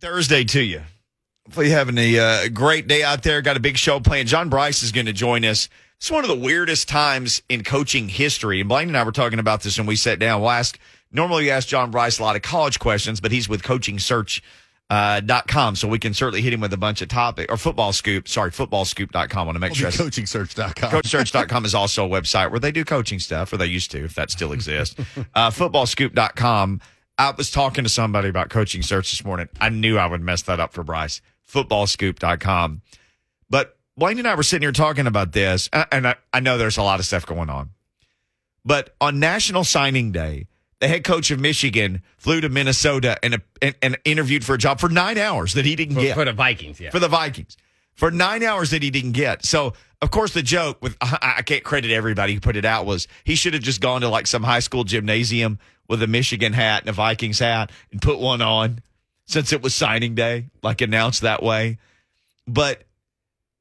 Thursday to you. Hopefully, you're having a uh, great day out there. Got a big show planned. John Brice is going to join us. It's one of the weirdest times in coaching history. And Blaine and I were talking about this when we sat down. We'll ask, normally we ask John Brice a lot of college questions, but he's with Coaching Search. Uh, dot com, so we can certainly hit him with a bunch of topic or football scoop. Sorry, footballscoop.com. I want to make We'll sure. be coachingsearch.com. CoachSearch.com is also a website where they do coaching stuff, or they used to, if that still exists. uh, footballscoop.com. I was talking to somebody about coaching search this morning. I knew I would mess that up for Brice. Footballscoop.com. But Wayne and I were sitting here talking about this, and I, I know there's a lot of stuff going on. But on National Signing Day, the head coach of Michigan flew to Minnesota and, and, and interviewed for a job for nine hours that he didn't For, get for the Vikings, yeah. for the Vikings for nine hours that he didn't get. So, of course, the joke with I I can't credit everybody who put it out was he should have just gone to like some high school gymnasium with a Michigan hat and a Vikings hat and put one on since it was signing day, like announced that way. But,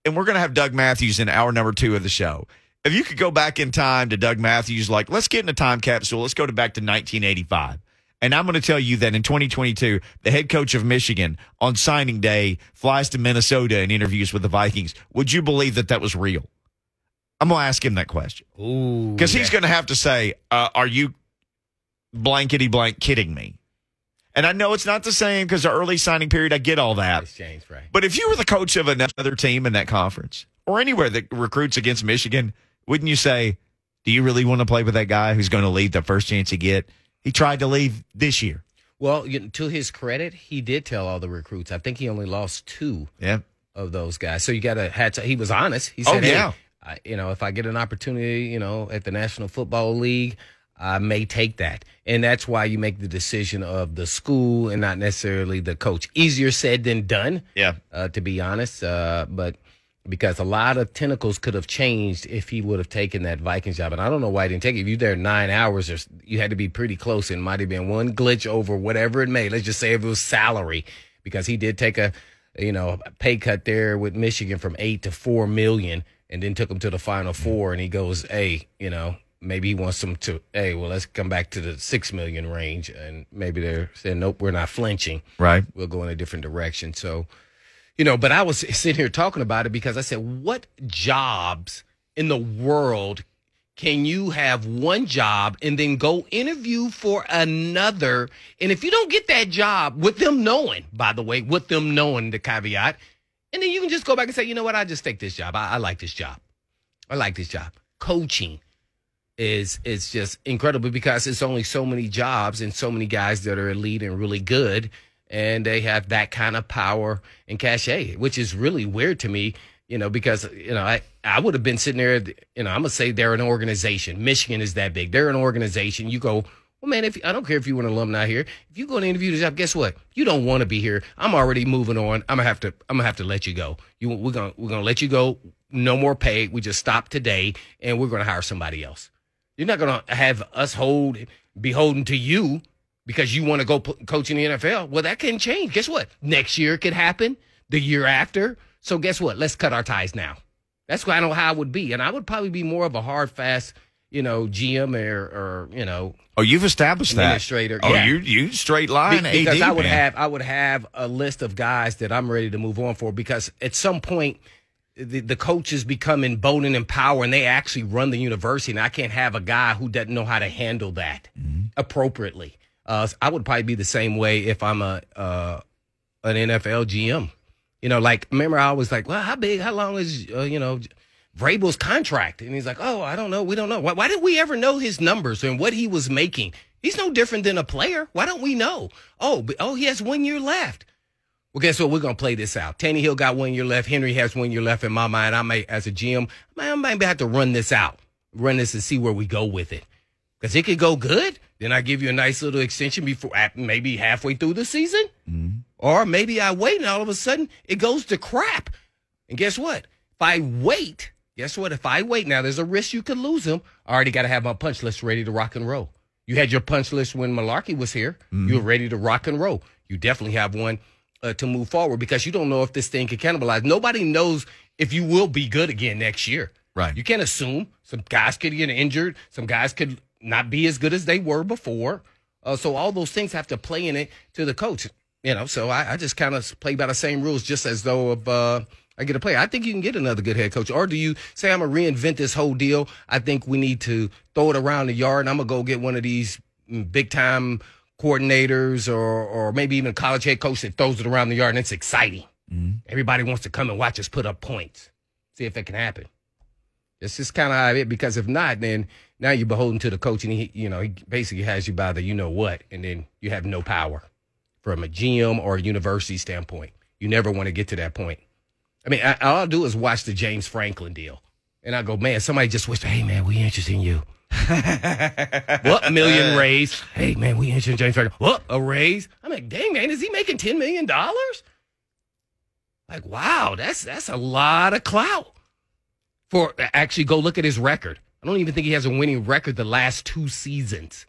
and we're going to have Doug Matthews in hour number two of the show. If you could go back in time to Doug Matthews, like, let's get in a time capsule. Let's go to back to 1985. And I'm going to tell you that in 2022, the head coach of Michigan on signing day flies to Minnesota and interviews with the Vikings. Would you believe that that was real? I'm going to ask him that question because he's yeah. going to have to say, uh, Are you blankety blank kidding me? And I know it's not the same because the early signing period, I get all that. Exchange, right. But if you were the coach of another team in that conference or anywhere that recruits against Michigan, wouldn't you say, Do you really want to play with that guy who's going to leave the first chance he get? He tried to leave this year. Well, to his credit, he did tell all the recruits. I think he only lost two Yeah. of those guys. So you got to had to. He was honest. He said, Oh, yeah. "Hey, I, you know, if I get an opportunity, you know, at the National Football League, I may take that." And that's why you make the decision of the school and not necessarily the coach. Easier said than done. Yeah. uh, to be honest. Uh, but because a lot of tentacles could have changed if he would have taken that Vikings job, and I don't know why he didn't take it. If you there nine hours, or you had to be pretty close. It might have been one glitch over whatever it may. Let's just say if it was salary, because he did take a you know a pay cut there with Michigan from eight to four million, and then took him to the final mm-hmm. four. And he goes, hey, you know. Maybe he wants them to, hey, well, let's come back to the six million range. And maybe they're saying, nope, we're not flinching Right. we'll go in a different direction. So, you know, but I was sitting here talking about it because I said, what jobs in the world can you have one job and then go interview for another? And if you don't get that job with them knowing, by the way, with them knowing the caveat, and then you can just go back and say, you know what, I just take this job. I, I like this job. I like this job. Coaching is is just incredible because it's only so many jobs and so many guys that are elite and really good and they have that kind of power and cachet which is really weird to me you know because you know i i would have been sitting there you know i'm gonna say they're an organization. Michigan is that big. They're an organization. You go well man if i don't care if you're an alumni here. If you go to interview the job guess what? You don't want to be here. I'm already moving on. I'm gonna have to i'm gonna have to let you go. You we're gonna we're gonna let you go. No more pay. We just stop today and we're gonna hire somebody else. You're not going to have us hold beholden to you because you want to go p- coach in the NFL. Well, that can change. Guess what? Next year it could happen. The year after. So guess what? Let's cut our ties now. That's kind of how I would be, and I would probably be more of a hard, fast, you know, GM or, or you know, Oh, you've established that. Administrator, Oh, yeah. you you straight be- line because AD, I would man. have I would have a list of guys that I'm ready to move on for because at some point the, the coaches become emboldened in power and they actually run the university and I can't have a guy who doesn't know how to handle that mm-hmm. appropriately. Uh, I would probably be the same way if I'm a uh, an NFL GM. You know, like remember I was like, well, how big, how long is uh, you know Vrabel's contract? And he's like, oh, I don't know, we don't know. Why, why did we ever know his numbers and what he was making? He's no different than a player. Why don't we know? Oh, but, oh, he has one year left. Well, guess what? We're gonna play this out. Tannehill got one year left. Henry has one year left. In my mind, I may, as a GM, I might have to run this out, run this and see where we go with it. Because it could go good. Then I give you a nice little extension before maybe halfway through the season, or maybe I wait and all of a sudden it goes to crap. And guess what? If I wait, guess what? If I wait now, there's a risk you could lose him. I already got to have my punch list ready to rock and roll. You had your punch list when Mularkey was here. You were ready to rock and roll. You definitely have one uh, to move forward because you don't know if this thing can cannibalize. Nobody knows if you will be good again next year. Right. You can't assume. Some guys could get injured. Some guys could not be as good as they were before. Uh, so all those things have to play in it to the coach. you know, so I, I just kind of play by the same rules, just as though of uh, I get a player. I think you can get another good head coach. Or do you say I'm gonna reinvent this whole deal? I think we need to throw it around the yard, and I'm gonna go get one of these mm, big time coordinators, or or maybe even a college head coach that throws it around the yard, and it's exciting. Everybody wants to come and watch us put up points. See if it can happen. This is kind of it because if not, then now you're beholden to the coach, and he, you know, he basically has you by the you know what, and then you have no power from a GM or a university standpoint. You never want to get to that point. I mean, I, all I'll do is watch the James Franklin deal, and I go, man, somebody just whispered, hey man, we interested in you. what million uh. raise? Hey man, we interested in James Franklin. What a raise? I'm like, dang man, is he making ten million dollars? Like, wow, that's that's a lot of clout for actually go look at his record. I don't even think he has a winning record the last two seasons.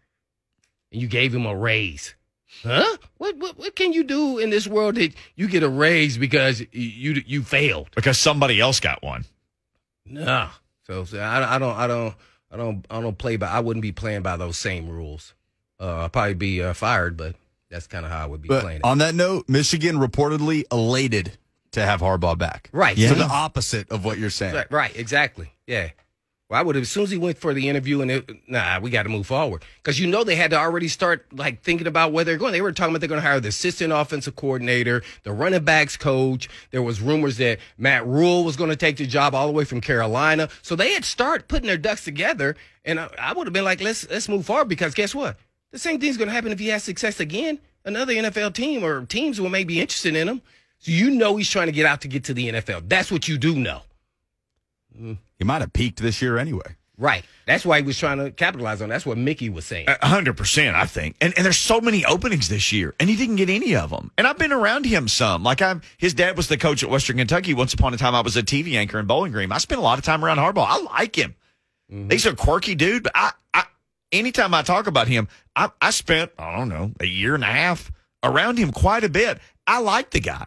And you gave him a raise. Huh? What what what can you do in this world that you get a raise because you you failed? because somebody else got one. Nah. So, so I, I don't I don't I don't I don't play by I wouldn't be playing by those same rules. Uh, I'll probably be uh, fired, but that's kind of how I would be But playing it. on that note, Michigan reportedly elated to have Harbaugh back. Right. So the opposite of what you're saying. Right, right, exactly. Yeah. Well, I would have as soon as he went for the interview and it, nah, we got to move forward because you know they had to already start like thinking about where they're going. They were talking about they're going to hire the assistant offensive coordinator, the running backs coach. There was rumors that Matt Rhule was going to take the job all the way from Carolina. So they had started putting their ducks together, and I, I would have been like, let's let's move forward because guess what? The same thing's going to happen if he has success again. Another NFL team or teams will may be interested in him. So you know he's trying to get out to get to the NFL. That's what you do know. Mm. He might have peaked this year anyway. Right. That's why he was trying to capitalize on. That's what Mickey was saying. A hundred percent, I think. And and there's so many openings this year, and he didn't get any of them. And I've been around him some. Like I'm, his dad was the coach at Western Kentucky. Once upon a time, I was a TV anchor in Bowling Green. I spent a lot of time around Harbaugh. I like him. Mm-hmm. He's a quirky dude, but I, I, anytime I talk about him, I, I spent I don't know a year and a half around him quite a bit. I like the guy,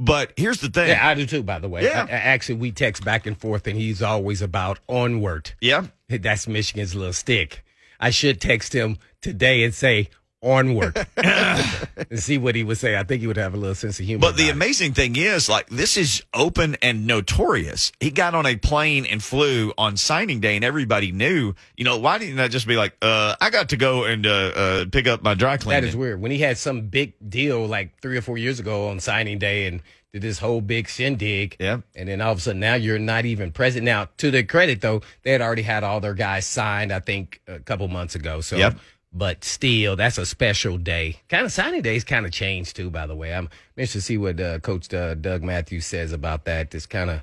but here's the thing. yeah, I do too. By the way, Yeah. I- actually, we text back and forth, and he's always about onward. yeah. That's Michigan's little stick. I should text him today and say onward and see what he would say. I think he would have a little sense of humor. But the it. amazing thing is, like, this is open and notorious. He got on a plane and flew on signing day, and everybody knew. You know, why didn't that just be like, uh, I got to go and uh, uh, pick up my dry cleaning? That is weird. When he had some big deal like three or four years ago on signing day and did this whole big shindig. Yeah. And then all of a sudden now you're not even present. Now, to their credit though, they had already had all their guys signed, I think, a couple months ago. So Yep. But still, that's a special day. Kind of signing days kind of changed too, by the way. I'm interested to see what uh, Coach uh, Doug Matthews says about that. It's kind of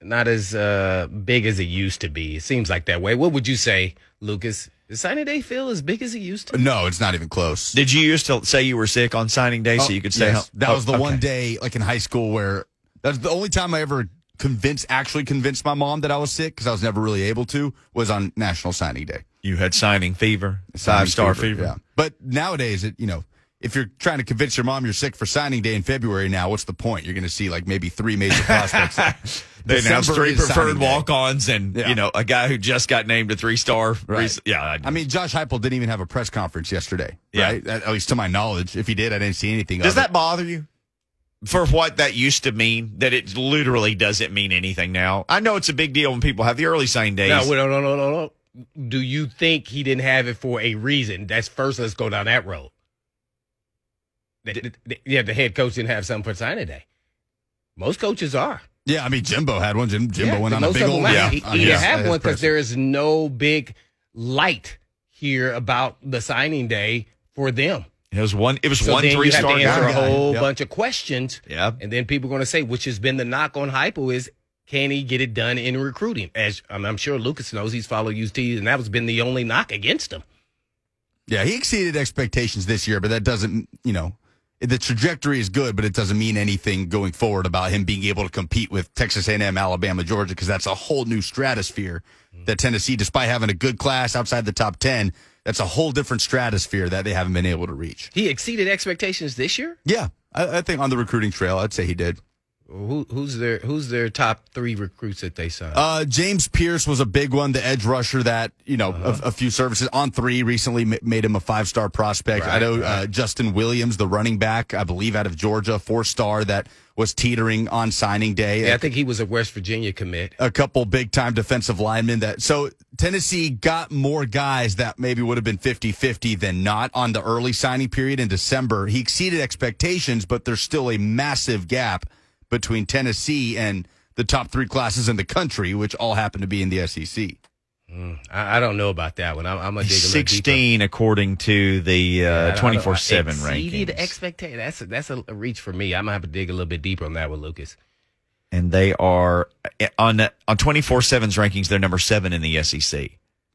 not as uh, big as it used to be. It seems like that way. What would you say, Lucas? Does signing day feel as big as it used to? No, it's not even close. Did you used to say you were sick on signing day so you could stay Yes, home? That Oh, was the okay. one day, like in high school, where that's the only time I ever convinced, actually convinced my mom that I was sick because I was never really able to. Was on National Signing Day. You had signing fever, Signing five star fever. Yeah, but nowadays, it you know. If you're trying to convince your mom you're sick for signing day in February now, what's the point? You're going to see like maybe three major prospects. They announced December three is preferred walk ons and, Yeah. you know, a guy who just got named a three star. Right. Yeah. I, I mean, Josh Heupel didn't even have a press conference yesterday, Yeah. right? At, at least to my knowledge. If he did, I didn't see anything. Does of that it. bother you? For what that used to mean, that it literally doesn't mean anything now. I know it's a big deal when people have the early signing days. No, wait, no, no, no, no, no. Do you think he didn't have it for a reason? That's first. Let's go down that road. The- the- the- yeah, the head coach didn't have something for signing day. Most coaches are. Yeah, I mean, Jimbo had one. Jim, Jimbo Yeah, went on a most big of old them yeah. He, he his- didn't have one because there is no big light here about the signing day for them. it was one. It was So one then three you have to star answer guy. a whole Yep. bunch of questions. Yeah. And then people are going to say, which has been the knock on Heupel is, can he get it done in recruiting? As I'm, I'm sure Lucas knows, he's followed UT, and that has been the only knock against him. Yeah, he exceeded expectations this year, but that doesn't, you know, the trajectory is good, but it doesn't mean anything going forward about him being able to compete with Texas A&M, Alabama, Georgia, because that's a whole new stratosphere mm-hmm. that Tennessee, despite having a good class outside the top 10, that's a whole different stratosphere that they haven't been able to reach. He exceeded expectations this year. Yeah, I, I think on the recruiting trail, I'd say he did. Who, who's their Who's their top three recruits that they signed? Uh, James Pierce was a big one, the edge rusher that, you know, a, a few services on three recently ma- made him a five star prospect. I Right, know uh. Justin Williams, the running back, I believe out of Georgia, four star that was teetering on signing day. yeah, I think he was a West Virginia commit. a couple big time defensive linemen that so Tennessee got more guys that maybe would have been 50-50 than not on the early signing period in December. He exceeded expectations, but there's still a massive gap between Tennessee and the top 3 classes in the country, which all happen to be in the SEC. I, I don't know about that one. I'm, I'm gonna dig a little 16 according to the Yeah, I uh, don't- 24 7 Exceeded rankings. expectation. That's a, that's a, a reach for me. I'm gonna have to dig a little bit deeper on that one, Lucas. and they are uh, on on 24 7's rankings, they're number seven in the SEC.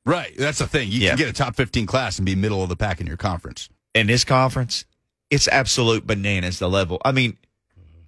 Right, that's the thing. You Yeah. can get a top 15 class and be middle of the pack in your conference. In this conference, it's absolute bananas, the level. I mean,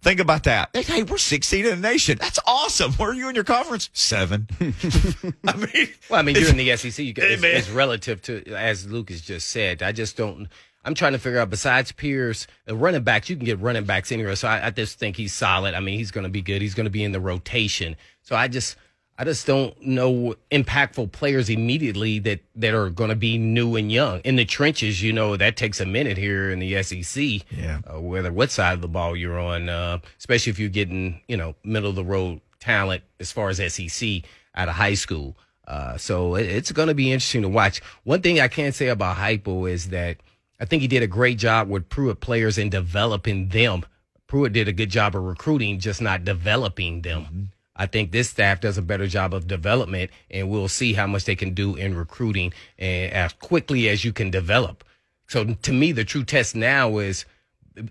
think about that. Hey, we're 16 in the nation. That's awesome. Where are you in your conference? Seven. I mean, Well, I mean, you're in the SEC. You it's, it's relative to, as Lucas just said. I just don't. I'm trying to figure out. Besides Pierce, the uh, running backs, you can get running backs anywhere. So I, I just think he's solid. I mean, he's going to be good. He's going to be in the rotation. So I just, I just don't know impactful players immediately that that are going to be new and young in the trenches. You know, that takes a minute here in the SEC. Yeah. Uh, whether what side of the ball you're on, uh, especially if you're getting, you know, middle of the road talent as far as SEC out of high school. Uh, so it, it's going to be interesting to watch. One thing I can say about Heupel is that I think he did a great job with Pruitt players in developing them. Pruitt did a good job of recruiting, just not developing them. I think this staff does a better job of development, and we'll see how much they can do in recruiting and as quickly as you can develop. So to me, the true test now is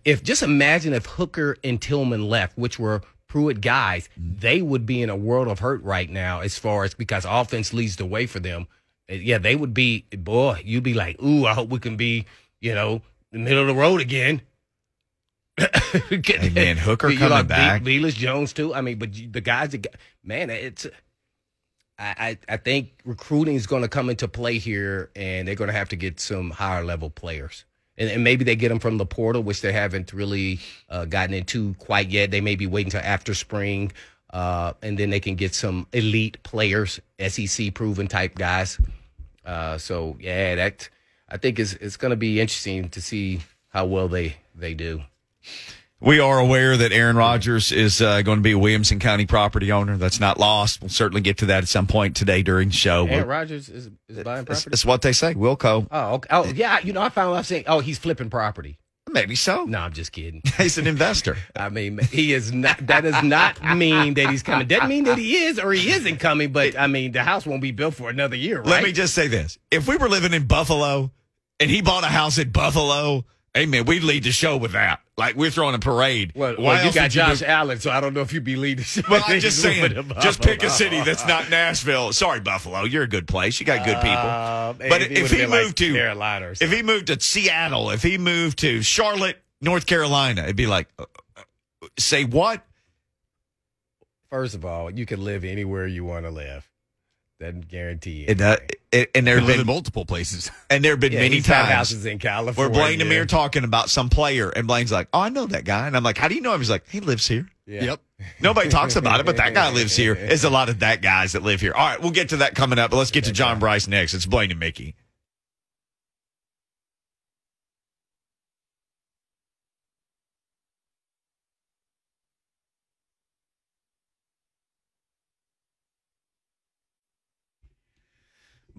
if just imagine if Hooker and Tillman left, which were Pruitt guys, they would be in a world of hurt right now as far as because offense leads the way for them. Uh, Yeah, they would be, boy, you'd be like, ooh, I hope we can be, you know, the middle of the road again. Hey, man, Hooker You coming like back. Velus Jones too. I mean, but the guys that, man, it's. I, I I think recruiting is going to come into play here, and they're going to have to get some higher level players, and, and maybe they get them from the portal, which they haven't really uh, gotten into quite yet. They may be waiting till after spring, uh, and then they can get some elite players, SEC proven type guys. Uh, so yeah, that I think is it's going to be interesting to see how well they they do. We are aware that Aaron Rodgers is uh, going to be a Williamson County property owner. That's not lost. We'll certainly get to that at some point today during the show. Aaron Rodgers is, is buying property. it's what they say. Wilco. Oh, okay. oh, yeah. You know, I found out saying, oh, he's flipping property. Maybe so. No, I'm just kidding. He's an investor. I mean, he is not. That does not mean that he's coming. Doesn't mean that he is or he isn't coming. But I mean, the house won't be built for another year, right? Let me just say this. If we were living in Buffalo and he bought a house in Buffalo, hey man, we'd lead the show with that. Like we're throwing a parade. Well, well you got you Josh Allen, so I don't know if you'd be leading. Well, I'm just saying, just pick a city that's not Nashville. Sorry, Buffalo. You're a good place. You got good people. Uh, but if he been like moved to Carolina or if he moved to Seattle, if he moved to Charlotte, North Carolina, it'd be like, uh, uh, say what? First of all, you can live anywhere you want to live. Doesn't guarantee It, uh, it, and there They have live in been multiple places. and there have been Yeah, many he's had times houses in California. where California. Blaine and me are talking about some player, and Blaine's like, "Oh, I know that guy," and I'm like, "How do you know him?" He's like, "He lives here." Yeah. Yep. Nobody talks about it, but that guy lives here. There's a lot of that guys that live here. All right, we'll get to that coming up, but let's get to John Brice next. It's Blaine and Mickey.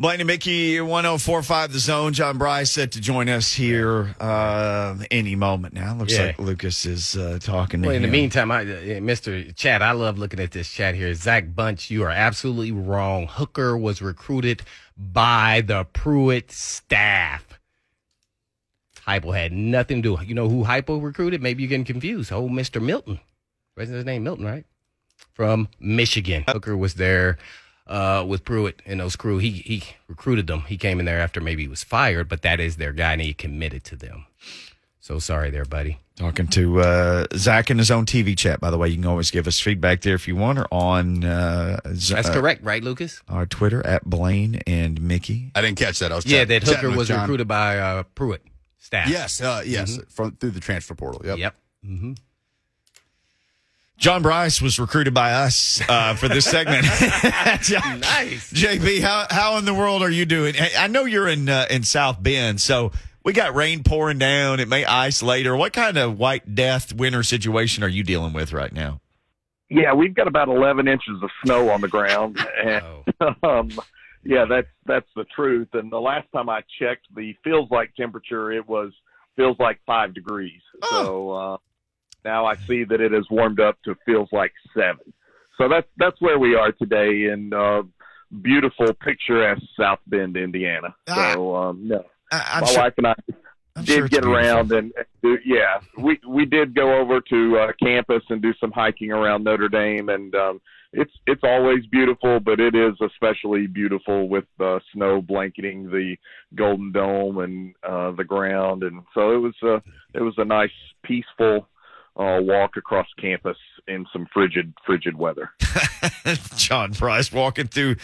Blaine and Mickey, 1045 The Zone. John Brice set to join us here uh, any moment now. Looks Yeah. like Lucas is uh, talking to Well, in the meantime, I, uh, Mr. Chad, I love looking at this chat here. Zach Bunch, you are absolutely wrong. Hooker was recruited by the Pruitt staff. Heupel had nothing to do. You know who Heupel recruited? Maybe you're getting confused. Oh, Mr. Milton. What's his name? Milton, right? From Michigan. Hooker was there uh, with Pruitt and those crew. He he recruited them. He came in there after maybe he was fired, but that is their guy, and he committed to them. So sorry there, buddy. Talking to uh, Zach in his own TV chat, by the way. You can always give us feedback there if you want, or on uh, Z- That's uh, correct, right, Lucas? our Twitter at Blaine and Mickey. I didn't catch that. I was Yeah, chat- that Hooker was John. recruited by uh, Pruitt staff. Yes, uh, yes, from through the transfer portal. Yep. Yep. hmm John Brice was recruited by us uh, for this segment. nice, JB. How how in the world are you doing? I know you're in uh, in South Bend, so we got rain pouring down. It may ice later. What kind of white death winter situation are you dealing with right now? Yeah, we've got about 11 inches of snow on the ground, and um, yeah, that's that's the truth. And the last time I checked the feels like temperature, it was feels like five degrees. Oh. So uh, now I see that it has warmed up to feels like seven. So that's that's where we are today in uh, beautiful, picturesque South Bend, Indiana. Ah. So um, no, I, my sure, wife and I I'm did sure get around and, and yeah, we we did go over to uh, campus and do some hiking around Notre Dame, and um, it's it's always beautiful, but it is especially beautiful with uh, snow blanketing the Golden Dome and uh, the ground, and so it was uh, it was a nice, peaceful uh, walk across campus in some frigid, frigid weather. John Brice walking through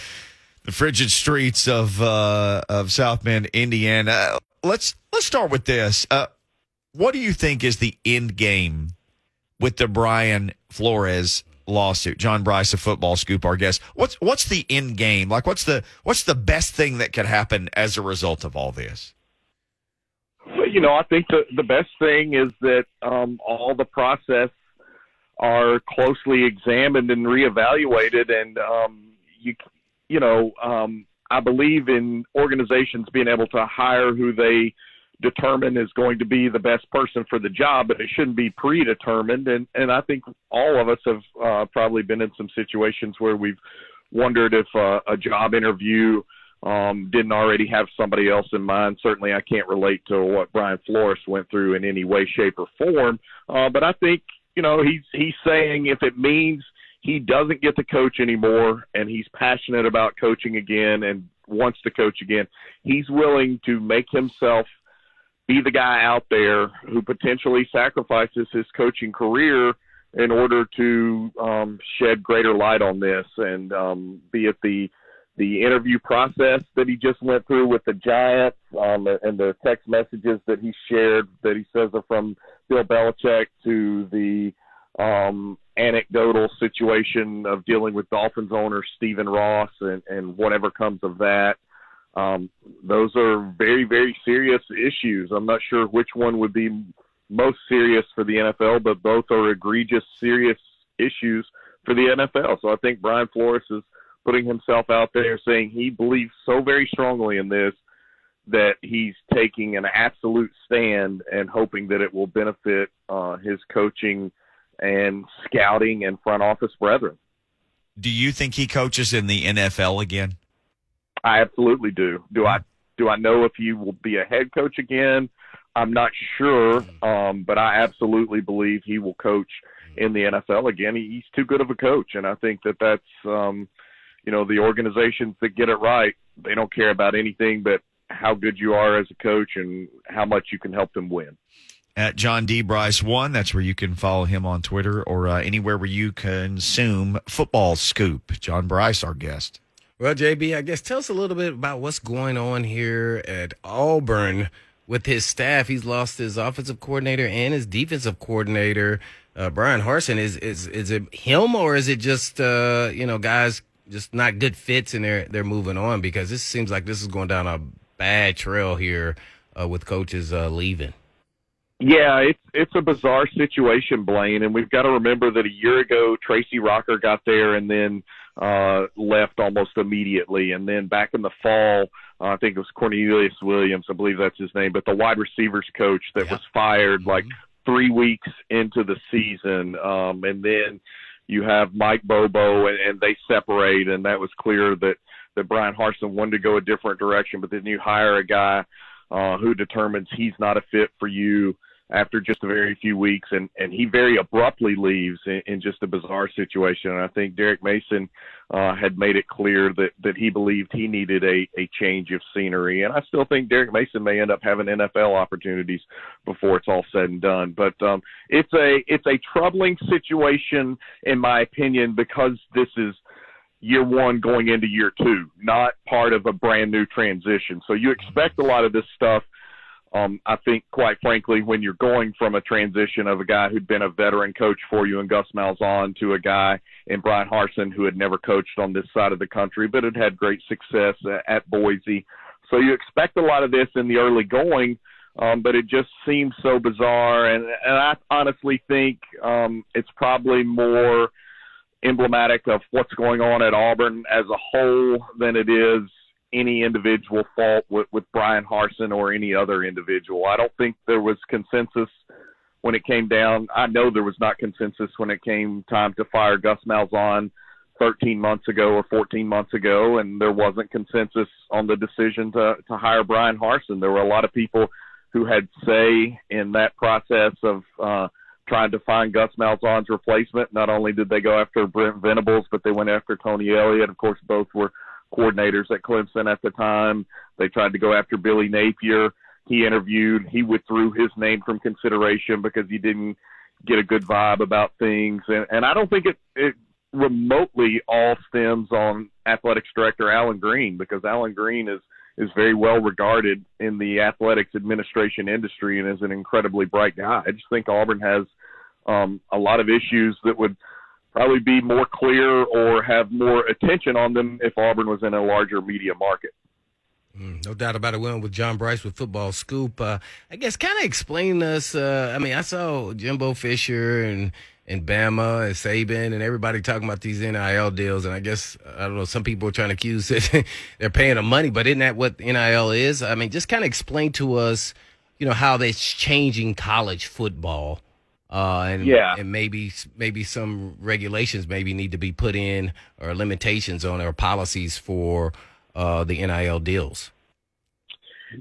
the frigid streets of uh, of South Bend, Indiana. Let's let's start with this. Uh, what do you think is the end game with the Brian Flores lawsuit? John Brice, a football scoop, our guest. What's what's the end game? Like, what's the what's the best thing that could happen as a result of all this? You know, I think the the best thing is that um, all the process are closely examined and reevaluated, and um, you you know, um, I believe in organizations being able to hire who they determine is going to be the best person for the job, but it shouldn't be predetermined. And and I think all of us have uh, probably been in some situations where we've wondered if uh, a job interview um, didn't already have somebody else in mind. Certainly, I can't relate to what Brian Flores went through in any way, shape, or form. Uh, but I think you know he's he's saying if it means he doesn't get to coach anymore and he's passionate about coaching again and wants to coach again, he's willing to make himself be the guy out there who potentially sacrifices his coaching career in order to um, shed greater light on this and um, be at the the interview process that he just went through with the Giants um, and the text messages that he shared that he says are from Bill Belichick to the um, anecdotal situation of dealing with Dolphins owner Stephen Ross and, and whatever comes of that. Um, those are very, very serious issues. I'm not sure which one would be most serious for the NFL, but both are egregious, serious issues for the NFL. So I think Brian Flores is – putting himself out there saying he believes so very strongly in this that he's taking an absolute stand and hoping that it will benefit uh, his coaching and scouting and front office brethren. Do you think he coaches in the NFL again? I absolutely do. Do I do I know if he will be a head coach again? I'm not sure, um, but I absolutely believe he will coach in the NFL again. He's too good of a coach, and I think that that's um, you know, the organizations that get it right, they don't care about anything but how good you are as a coach and how much you can help them win. At John D. Brice one, that's where you can follow him on Twitter or uh, anywhere where you consume football scoop. John Brice, our guest. Well, JB, I guess tell us a little bit about what's going on here at Auburn with his staff. He's lost his offensive coordinator and his defensive coordinator. Uh, Bryan Harsin is is is it him or is it just uh, you know guys just not good fits, and they're they're moving on because this seems like this is going down a bad trail here uh, with coaches uh, leaving. Yeah, it's it's a bizarre situation, Blaine, and we've got to remember that a year ago Tracy Rocker got there and then uh, left almost immediately, and then back in the fall, uh, I think it was Cornelius Williams, I believe that's his name, but the wide receivers coach that yeah. was fired mm-hmm. like three weeks into the season, um, and then you have Mike Bobo, and, and they separate, and that was clear that that Bryan Harsin wanted to go a different direction. But then you hire a guy uh, who determines he's not a fit for you after just a very few weeks, and and he very abruptly leaves in, in just a bizarre situation. And I think Derek Mason uh, had made it clear that that he believed he needed a a change of scenery, and I still think Derek Mason may end up having NFL opportunities before it's all said and done. But um, it's a it's a troubling situation in my opinion because this is year one going into year two, not part of a brand new transition. So you expect a lot of this stuff um, I think, quite frankly, when you're going from a transition of a guy who'd been a veteran coach for you in Gus Malzahn to a guy in Bryan Harsin who had never coached on this side of the country, but had had great success at Boise. So you expect a lot of this in the early going, um, but it just seems so bizarre. And, and I honestly think um, it's probably more emblematic of what's going on at Auburn as a whole than it is any individual fault with, with Bryan Harsin or any other individual. I don't think there was consensus when it came down. I know there was not consensus when it came time to fire Gus Malzahn 13 months ago or 14 months ago, and there wasn't consensus on the decision to, to hire Bryan Harsin. There were a lot of people who had say in that process of uh, trying to find Gus Malzahn's replacement. Not only did they go after Brent Venables, but they went after Tony Elliott. Of course, both were – coordinators at Clemson at the time. They tried to go after Billy Napier. He interviewed. He withdrew his name from consideration because he didn't get a good vibe about things. And, and I don't think it, it remotely all stems on athletics director Allen Greene because Allen Greene is is very well regarded in the athletics administration industry and is an incredibly bright guy. I just think Auburn has um, a lot of issues that would probably be more clear or have more attention on them if Auburn was in a larger media market. Mm, no doubt about it. We went with John Brice with Football Scoop. Uh, I guess kind of explain us. Uh, I mean, I saw Jimbo Fisher and and Bama and Saban and everybody talking about these NIL deals. And I guess, I don't know, some people are trying to accuse that they're paying them money, but isn't that what NIL is? I mean, just kind of explain to us, you know, how that's changing college football uh, and yeah. and maybe maybe some regulations maybe need to be put in or limitations on our policies for uh, the NIL deals.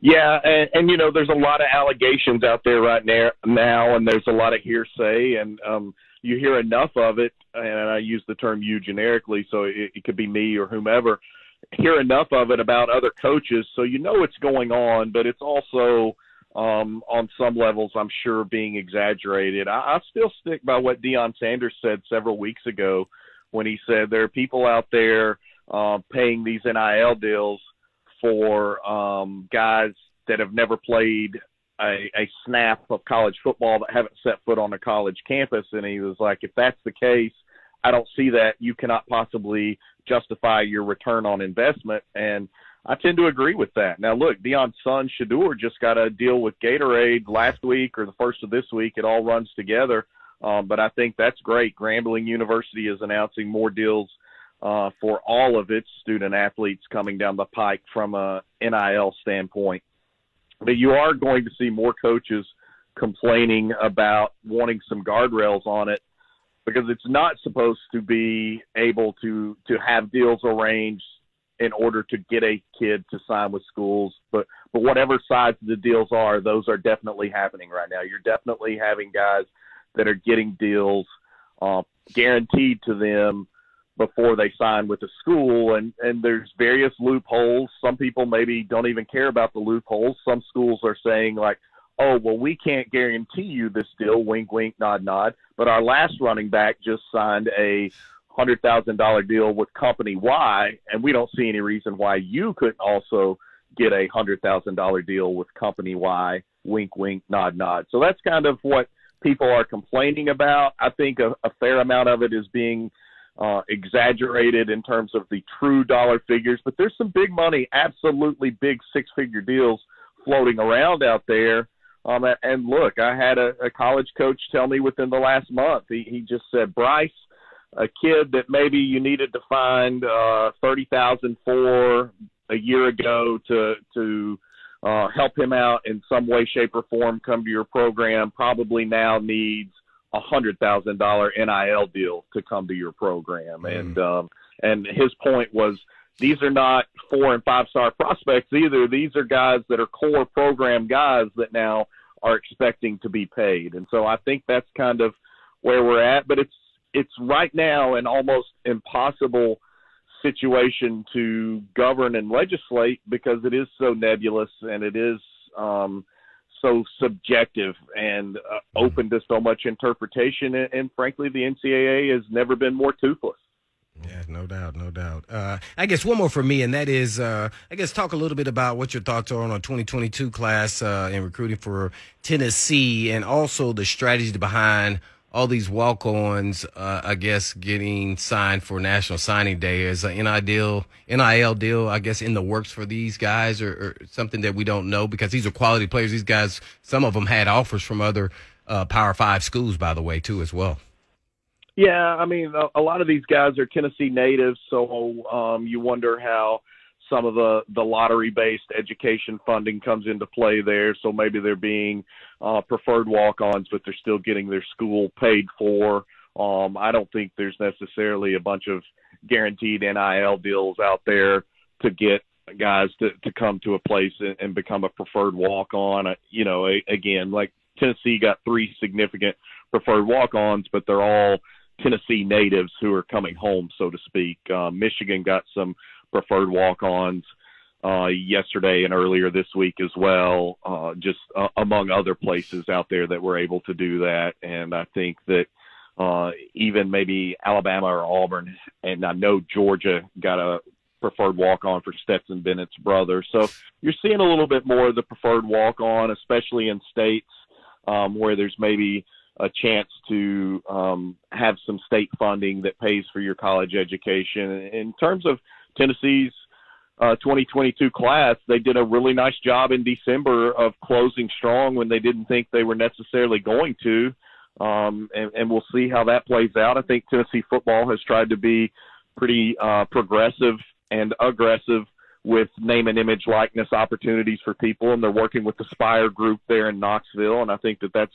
Yeah, and, and you know, there's a lot of allegations out there right now, now, and there's a lot of hearsay, and um, you hear enough of it, and I use the term "you" generically, so it, it could be me or whomever. Hear enough of it about other coaches, so you know it's going on, but it's also um, on some levels, I'm sure, being exaggerated. I, I still stick by what Deion Sanders said several weeks ago when he said there are people out there uh, paying these NIL deals for um, guys that have never played a, a snap of college football that haven't set foot on a college campus. And he was like, if that's the case, I don't see that you cannot possibly justify your return on investment. And I tend to agree with that. Now, look, Deion's son Shedeur just got a deal with Gatorade last week or the first of this week. It all runs together, um, but I think that's great. Grambling University is announcing more deals uh, for all of its student athletes coming down the pike from a NIL standpoint. But you are going to see more coaches complaining about wanting some guardrails on it because it's not supposed to be able to to have deals arranged in order to get a kid to sign with schools. But but whatever size the deals are, those are definitely happening right now. You're definitely having guys that are getting deals uh, guaranteed to them before they sign with the school and and there's various loopholes some people maybe don't even care about the loopholes some schools are saying like oh well we can't guarantee you this deal wink wink nod nod but our last running back just signed a hundred thousand dollar deal with company Y, and we don't see any reason why you couldn't also get a hundred thousand dollar deal with company Y. Wink, wink, nod, nod. So that's kind of what people are complaining about. I think a, a fair amount of it is being uh, exaggerated in terms of the true dollar figures, but there's some big money, absolutely big six figure deals floating around out there. Um, and look, I had a, a college coach tell me within the last month, he, he just said, Brice, a kid that maybe you needed to find uh, thirty thousand for a year ago to to uh, help him out in some way, shape, or form come to your program probably now needs a hundred thousand dollar NIL deal to come to your program. Mm. And um, and his point was these are not four and five star prospects either. These are guys that are core program guys that now are expecting to be paid. And so I think that's kind of where we're at. But it's it's right now an almost impossible situation to govern and legislate because it is so nebulous and it is um, so subjective and uh, open to so much interpretation. And, and, frankly, the NCAA has never been more toothless. Yeah, no doubt, no doubt. Uh, I guess one more for me, and that is, uh, I guess, talk a little bit about what your thoughts are on a 2022 class uh, in recruiting for Tennessee, and also the strategy behind all these walk-ons. Uh, I guess getting signed for National Signing Day is an NIL deal, NIL deal. I guess in the works for these guys, or, or something that we don't know because these are quality players. These guys, some of them had offers from other uh, Power Five schools, by the way, too, as well. Yeah, I mean, a, a lot of these guys are Tennessee natives, so um, you wonder how some of the the lottery based education funding comes into play there. So maybe they're being uh, preferred walk ons, but they're still getting their school paid for. Um, I don't think there's necessarily a bunch of guaranteed NIL deals out there to get guys to, to come to a place and, and become a preferred walk on. You know, a, again, like Tennessee got three significant preferred walk ons, but they're all Tennessee natives who are coming home, so to speak. Uh, Michigan got some preferred walk-ons uh, yesterday and earlier this week as well, uh, just uh, among other places out there that were able to do that. And I think that uh, even maybe Alabama or Auburn, and I know Georgia got a preferred walk-on for Stetson Bennett's brother. So you're seeing a little bit more of the preferred walk-on, especially in states um, where there's maybe a chance to um, have some state funding that pays for your college education. In terms of Tennessee's uh, 2022 class, they did a really nice job in December of closing strong when they didn't think they were necessarily going to. Um, and, and we'll see how that plays out. I think Tennessee football has tried to be pretty uh, progressive and aggressive with name and image likeness opportunities for people, and they're working with the Spire Group there in Knoxville, and I think that that's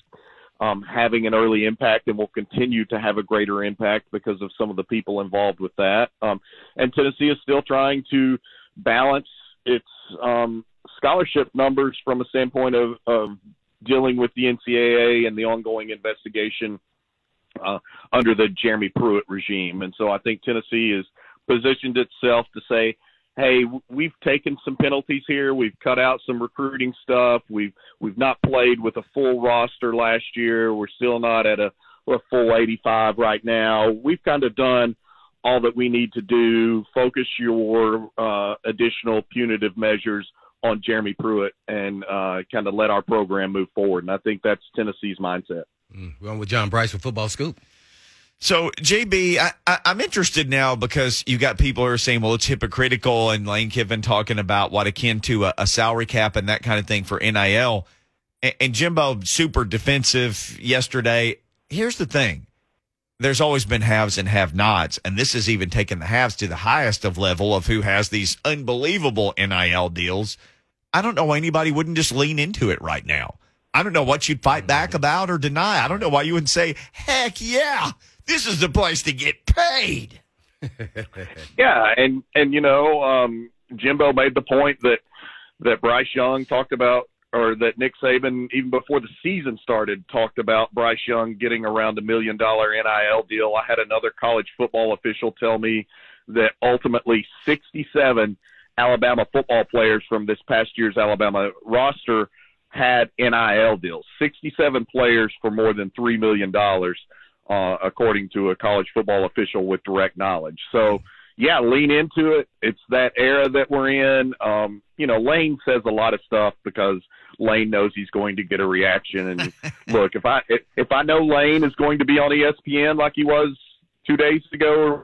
um, having an early impact and will continue to have a greater impact because of some of the people involved with that. Um, and Tennessee is still trying to balance its um, scholarship numbers from a standpoint of, of dealing with the NCAA and the ongoing investigation uh, under the Jeremy Pruitt regime. And so I think Tennessee has positioned itself to say, hey, we've taken some penalties here. We've cut out some recruiting stuff. We've we've not played with a full roster last year. We're still not at a, a full 85 right now. We've kind of done all that we need to do. Focus your uh, additional punitive measures on Jeremy Pruitt and uh, kind of let our program move forward. And I think that's Tennessee's mindset. Mm, we're on with John Brice with Football Scoop. So, JB, I, I, am interested now because you got people who are saying, well, it's hypocritical, and Lane Kiffin talking about what akin to a, a salary cap and that kind of thing for NIL. And, and Jimbo, super defensive yesterday. Here's the thing there's always been haves and have nots, and this has even taken the haves to the highest of level of who has these unbelievable NIL deals. I don't know why anybody wouldn't just lean into it right now. I don't know what you'd fight back mm-hmm. about or deny. I don't know why you wouldn't say, heck yeah this is the place to get paid. yeah, and and you know, um, Jimbo made the point that that Bryce Young talked about, or that Nick Saban, even before the season started, talked about Bryce Young getting around a million dollar NIL deal. I had another college football official tell me that ultimately 67 Alabama football players from this past year's Alabama roster had NIL deals. 67 players for more than three million dollars uh, according to a college football official with direct knowledge. So, yeah, lean into it. It's that era that we're in. Um, you know, Lane says a lot of stuff because Lane knows he's going to get a reaction. And look, if I if I know Lane is going to be on ESPN like he was two days ago,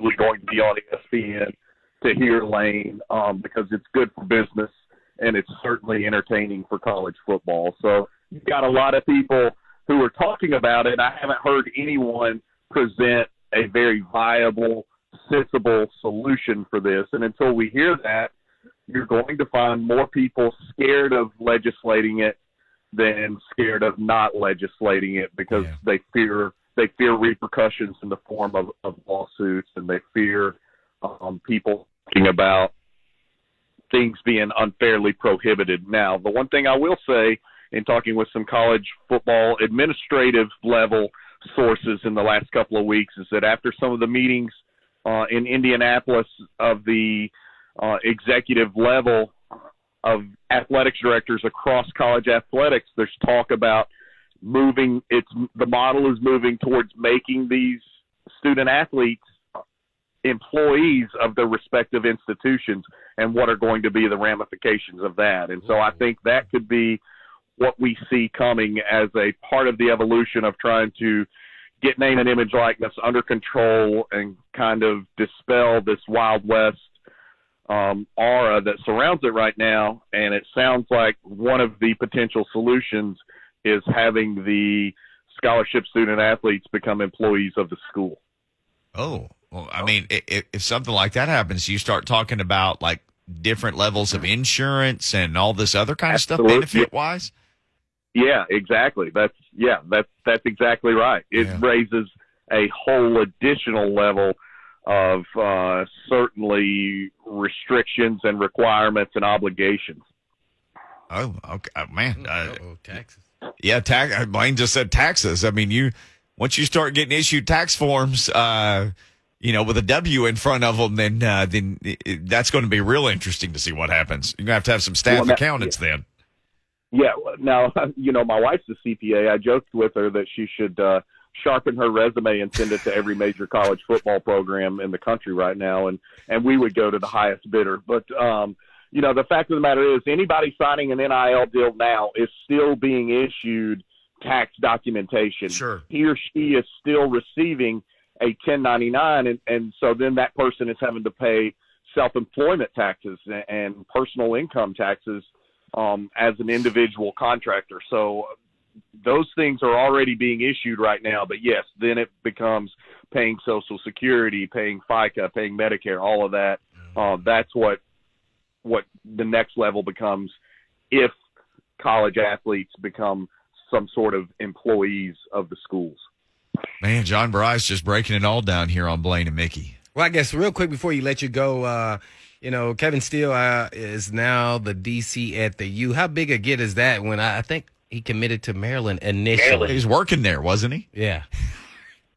we're going to be on ESPN to hear Lane um, because it's good for business and it's certainly entertaining for college football. So you've got a lot of people who are talking about it, I haven't heard anyone present a very viable, sensible solution for this. And until we hear that, you're going to find more people scared of legislating it than scared of not legislating it because yeah. they fear they fear repercussions in the form of, of lawsuits and they fear um, people talking about things being unfairly prohibited. Now, the one thing I will say in talking with some college football administrative level sources in the last couple of weeks is that after some of the meetings uh, in Indianapolis of the uh, executive level of athletics directors across college athletics, there's talk about moving. It's the model is moving towards making these student athletes employees of their respective institutions and what are going to be the ramifications of that. And so I think that could be what we see coming as a part of the evolution of trying to get name and image likeness under control and kind of dispel this Wild West um, aura that surrounds it right now. And it sounds like one of the potential solutions is having the scholarship student athletes become employees of the school. Oh, well, I mean, if, if something like that happens, you start talking about like different levels of insurance and all this other kind Absolutely. of stuff, benefit wise. Yeah, exactly. That's yeah, that's that's exactly right. It Yeah. raises a whole additional level of uh, certainly restrictions and requirements and obligations. Oh, okay, uh, man. Uh, oh, taxes. yeah, tax. uh, Blaine just said taxes. I mean, you once you start getting issued tax forms, uh, you know, with a W in front of them, then uh, then it, it- that's going to be real interesting to see what happens. You're gonna have to have some staff Well, that- accountants then. Yeah. Now, you know, my wife's a CPA. I joked with her that she should uh, sharpen her resume and send it to every major college football program in the country right now, and and we would go to the highest bidder. But um, you know, the fact of the matter is, anybody signing an NIL deal now is still being issued tax documentation. Sure. He or she is still receiving a 1099, and and so then that person is having to pay self-employment taxes and, and personal income taxes um, as an individual contractor. So those things are already being issued right now. But yes, then it becomes paying Social Security, paying FICA, paying Medicare, all of that. Uh, that's what what the next level becomes if college athletes become some sort of employees of the schools. Man, John Brice just breaking it all down here on Blaine and Mickey. Well, I guess real quick before you let you go, uh, you know, Kevin Steele uh, is now the DC at the U. How big a get is that? When I, I think he committed to Maryland initially. He was working there, wasn't he? Yeah.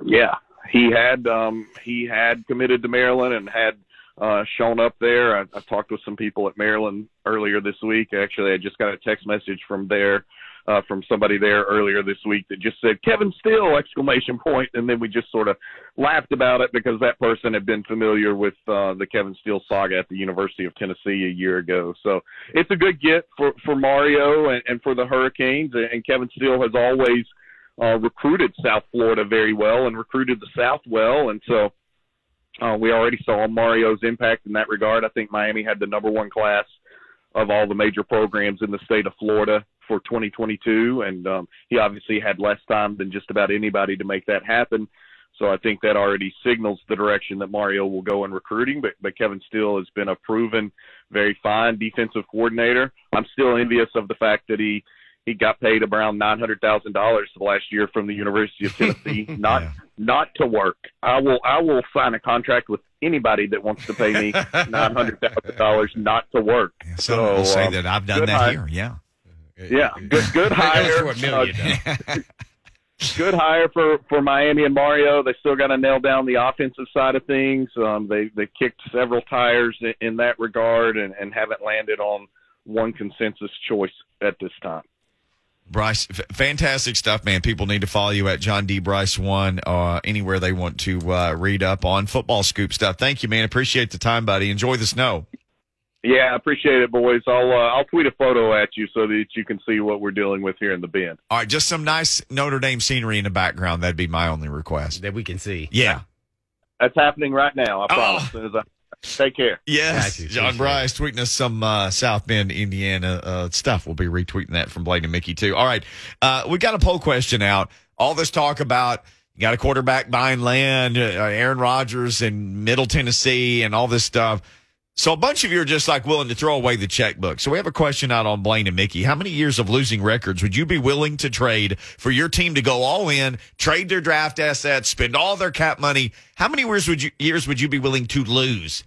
Yeah, he had um, he had committed to Maryland and had uh, shown up there. I, I talked with some people at Maryland earlier this week. Actually, I just got a text message from there uh, from somebody there earlier this week that just said Kevin Steele exclamation point, and then we just sort of laughed about it because that person had been familiar with uh, the Kevin Steele saga at the University of Tennessee a year ago. So it's a good get for for Mario and, and for the Hurricanes. And Kevin Steele has always uh, recruited South Florida very well and recruited the South well, and so uh, we already saw Mario's impact in that regard. I think Miami had the number one class of all the major programs in the state of Florida for 2022, and um, he obviously had less time than just about anybody to make that happen. So I think that already signals the direction that Mario will go in recruiting. But but Kevin Steele has been a proven, very fine defensive coordinator. I'm still envious of the fact that he he got paid around nine hundred thousand dollars last year from the University of Tennessee, not Yeah. not to work. I will I will sign a contract with anybody that wants to pay me nine hundred thousand dollars not to work. Some So, will say um, that I've done that hire. here. Yeah. Yeah, good good hire. That for million, good hire for for Miami and Mario. They still got to nail down the offensive side of things. Um, they they kicked several tires in, in that regard and, and haven't landed on one consensus choice at this time. Brice, f- fantastic stuff, man. People need to follow you at John D. Brice One uh, anywhere they want to uh, read up on football scoop stuff. Thank you, man. Appreciate the time, buddy. Enjoy the snow. Yeah, I appreciate it, boys. I'll uh, I'll tweet a photo at you so that you can see what we're dealing with here in the bend. All right, just some nice Notre Dame scenery in the background. That'd be my only request. that we can see. Yeah. That's happening right now. I Oh. promise. As soon as I take care. Yes, Got you. John Appreciate Brice tweeting us some uh, South Bend, Indiana uh, stuff. We'll be retweeting that from Blaine and Mickey too. All right, uh, we got a poll question out. All this talk about you got a quarterback buying land, uh, Aaron Rodgers in Middle Tennessee, and all this stuff. So a bunch of you are just like willing to throw away the checkbook. So we have a question out on Blaine and Mickey. How many years of losing records would you be willing to trade for your team to go all in, trade their draft assets, spend all their cap money? How many years would you years would you be willing to lose?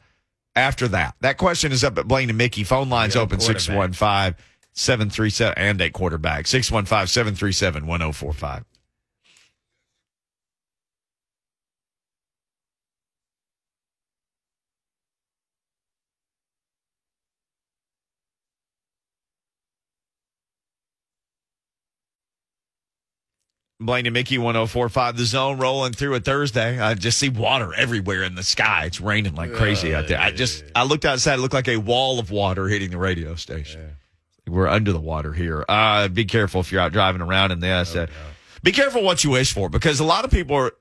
after that. That question is up at Blaine and Mickey. Phone lines open quarterback. 615 737 and a quarterback 615 737 1045. Blaine and Mickey 1045, the zone rolling through a Thursday. I just see water everywhere in the sky. It's raining like crazy out there. I just, I looked outside, it looked like a wall of water hitting the radio station. We're under the water here. Uh, be careful if you're out driving around in this. Uh, be careful what you wish for because a lot of people are.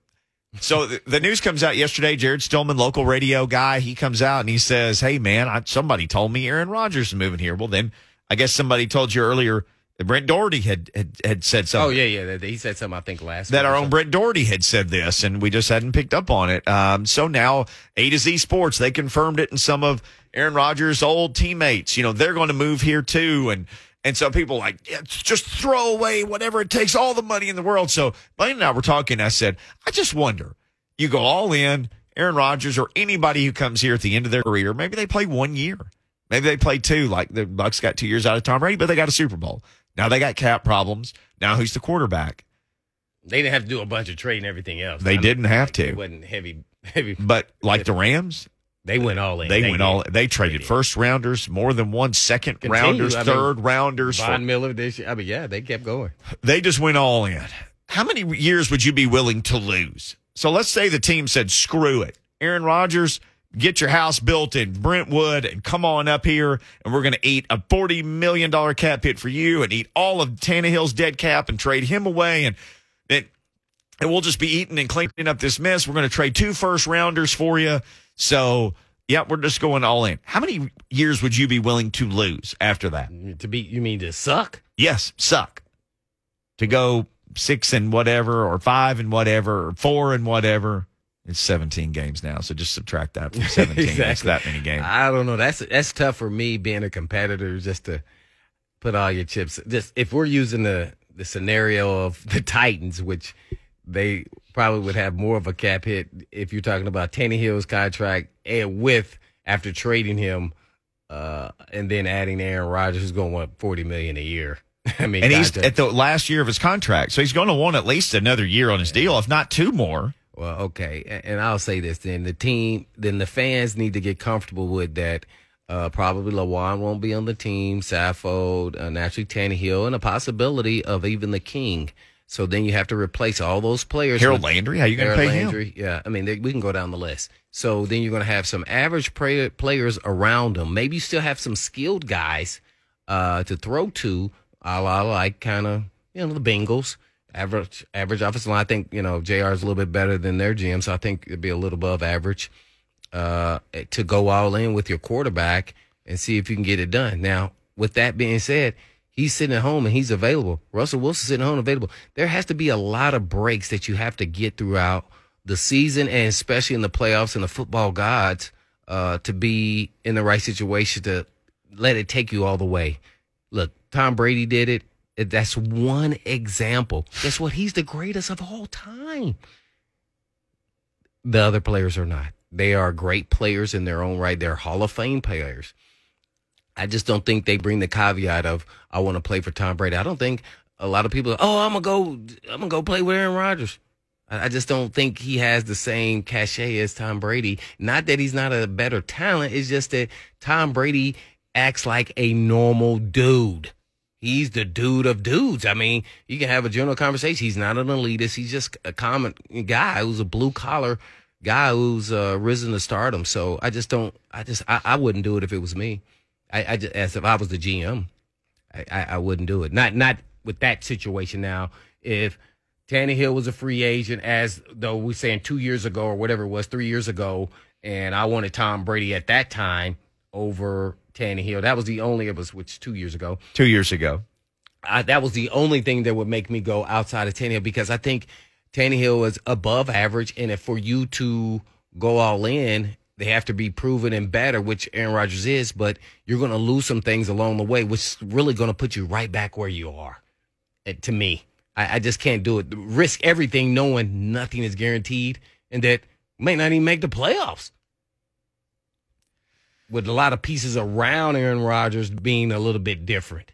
So the, the news comes out yesterday. Jared Stillman, local radio guy, he comes out and he says, "Hey man, I, somebody told me Aaron Rodgers is moving here." Well, then I guess somebody told you earlier Brent Doherty had had, had said something Oh yeah, yeah. He said something I think last that our own. Brent Doherty had said this, and we just hadn't picked up on it. Um, so now A to Z Sports they confirmed it, and some of Aaron Rodgers' old teammates, you know, they're going to move here too, and and so people like yeah, just throw away whatever it takes, all the money in the world. So Blaine and I were talking. I said, I just wonder, you go all in, Aaron Rodgers or anybody who comes here at the end of their career, maybe they play one year, maybe they play two, like the Bucks got two years out of Tom Brady, but they got a Super Bowl. Now they got cap problems. Now who's the quarterback? They didn't have to do a bunch of trade and everything else. They I didn't have It to. wasn't heavy, heavy. But like the Rams, They went all in. they, went did. all. They traded did. first rounders, more than one second Continue, rounders, I mean, third rounders. for- Von Miller this year. I mean, yeah, they kept going. they just went all in. How many years would you be willing to lose? So let's say the team said, "Screw it, Aaron Rodgers." Get your house built in Brentwood and come on up here, and we're going to eat a forty million dollar cap hit for you, and eat all of Tannehill's dead cap and trade him away, and then and we'll just be eating and cleaning up this mess. We're going to trade two first rounders for you. So, yeah, we're just going all in. How many years would you be willing to lose after that? To be, you mean to suck? Yes, suck. To go six and whatever, or five and whatever, or four and whatever. It's 17 games now. So just subtract that from 17. That's that many games. I don't know. That's that's tough for me being a competitor. Just to put all your chips. Just if we're using the the scenario of the Titans, which they probably would have more of a cap hit if you're talking about Tannehill's contract and with after trading him, uh, and then adding Aaron Rodgers, who's going to want forty million a year. I mean, and he's at the last year of his contract. So he's going to want at least another year on his deal, if not two more. Well, okay, and I'll say this then: the team, then the fans need to get comfortable with that. Uh, probably Lewan won't be on the team. Saffold, uh, naturally Tannehill, and a possibility of even the King. So then you have to replace all those players. Harold Landry, how you going to pay him? Landry, Yeah, I mean they, we can go down the list. So then you're going to have some average play, players around them. Maybe you still have some skilled guys uh, to throw to, a la like kind of you know the Bengals. Average average offensive line. I think you know Jr. is a little bit better than their GM, so I think it'd be a little above average uh, to go all in with your quarterback and see if you can get it done. Now, with that being said, he's sitting at home and he's available. Russell Wilson sitting at home available. There has to be a lot of breaks that you have to get throughout the season and especially in the playoffs and the football gods uh, to be in the right situation to let it take you all the way. Look, Tom Brady did it. That's one example. Guess what? He's the greatest of all time. The other players are not. They are great players in their own right. They're Hall of Fame players. I just don't think they bring the caveat of I want to play for Tom Brady. I don't think a lot of people. Oh, I'm gonna go. I'm gonna go play with Aaron Rodgers. I just don't think he has the same cachet as Tom Brady. Not that he's not a better talent. It's just that Tom Brady acts like a normal dude. He's the dude of dudes. I mean, you can have a general conversation. He's not an elitist. He's just a common guy who's a blue collar guy who's uh, risen to stardom. So I just don't. I just I, I wouldn't do it if it was me. I, I just as if I was the GM, I, I, I wouldn't do it. Not not with that situation now. If Tannehill was a free agent, as though we're saying two years ago or whatever it was, three years ago, and I wanted Tom Brady at that time over Tannehill. That was the only it was which two years ago. Two years ago. I, that was the only thing that would make me go outside of Tannehill because I think Tannehill is above average, and if for you to go all in, they have to be proven and better, which Aaron Rodgers is. But you're going to lose some things along the way, which is really going to put you right back where you are. eh, to me, I, I just can't do it. Risk everything, knowing nothing is guaranteed, and that may not even make the playoffs. With a lot of pieces around Aaron Rodgers being a little bit different.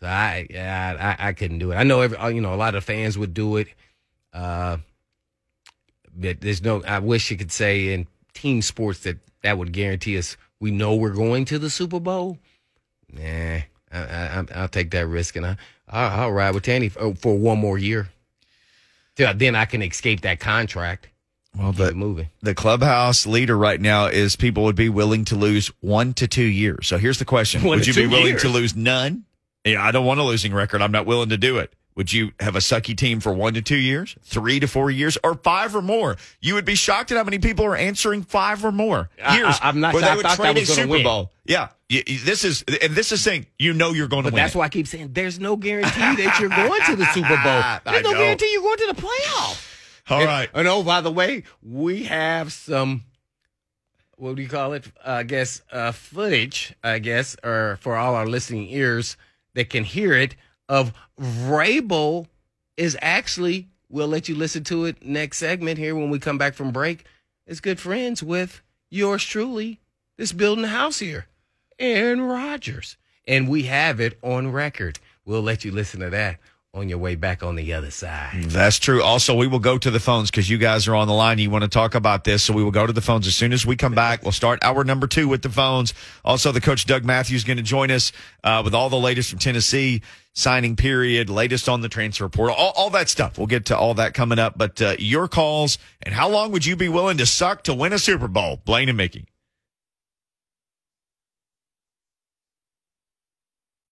So I, I, I couldn't do it. I know every, uh, you know, a lot of fans would do it. Uh, but there's no, I wish you could say in team sports that that would guarantee us we know we're going to the Super Bowl. Nah, I, I, I'll take that risk and I, I'll, ride with Tanny for, for one more year. Then I can escape that contract. Well, the, moving. the clubhouse leader right now is people would be willing to lose one to two years. So here's the question: One Would you be willing years. to lose none? Yeah, I don't want a losing record. I'm not willing to do it. Would you have a sucky team for one to two years, three to four years, or five or more? You would be shocked at how many people are answering five or more years. I- I'm not where sure. they I would thought that was win. Bowl. Yeah, this is and this is saying you know you're going to win. that's it. why I keep saying there's no guarantee that you're going to the Super Bowl. There's no guarantee you're going to the playoffs. All and, right. And oh, by the way, we have some, what do you call it? Uh, I guess uh, footage, I guess, or for all our listening ears that can hear it, of Vrabel is actually, we'll let you listen to it next segment here when we come back from break, is good friends with yours truly, this building a house here, Aaron Rodgers. And we have it on record. We'll let you listen to that on your way back on the other side. That's true. Also, we will go to the phones because you guys are on the line. You want to talk about this. So we will go to the phones as soon as we come back. We'll start hour number two with the phones. Also, the coach Doug Matthews is going to join us uh, with all the latest from Tennessee signing period, latest on the transfer portal, all, all that stuff. We'll get to all that coming up. But uh, your calls and how long would you be willing to suck to win a Super Bowl? Blaine and Mickey.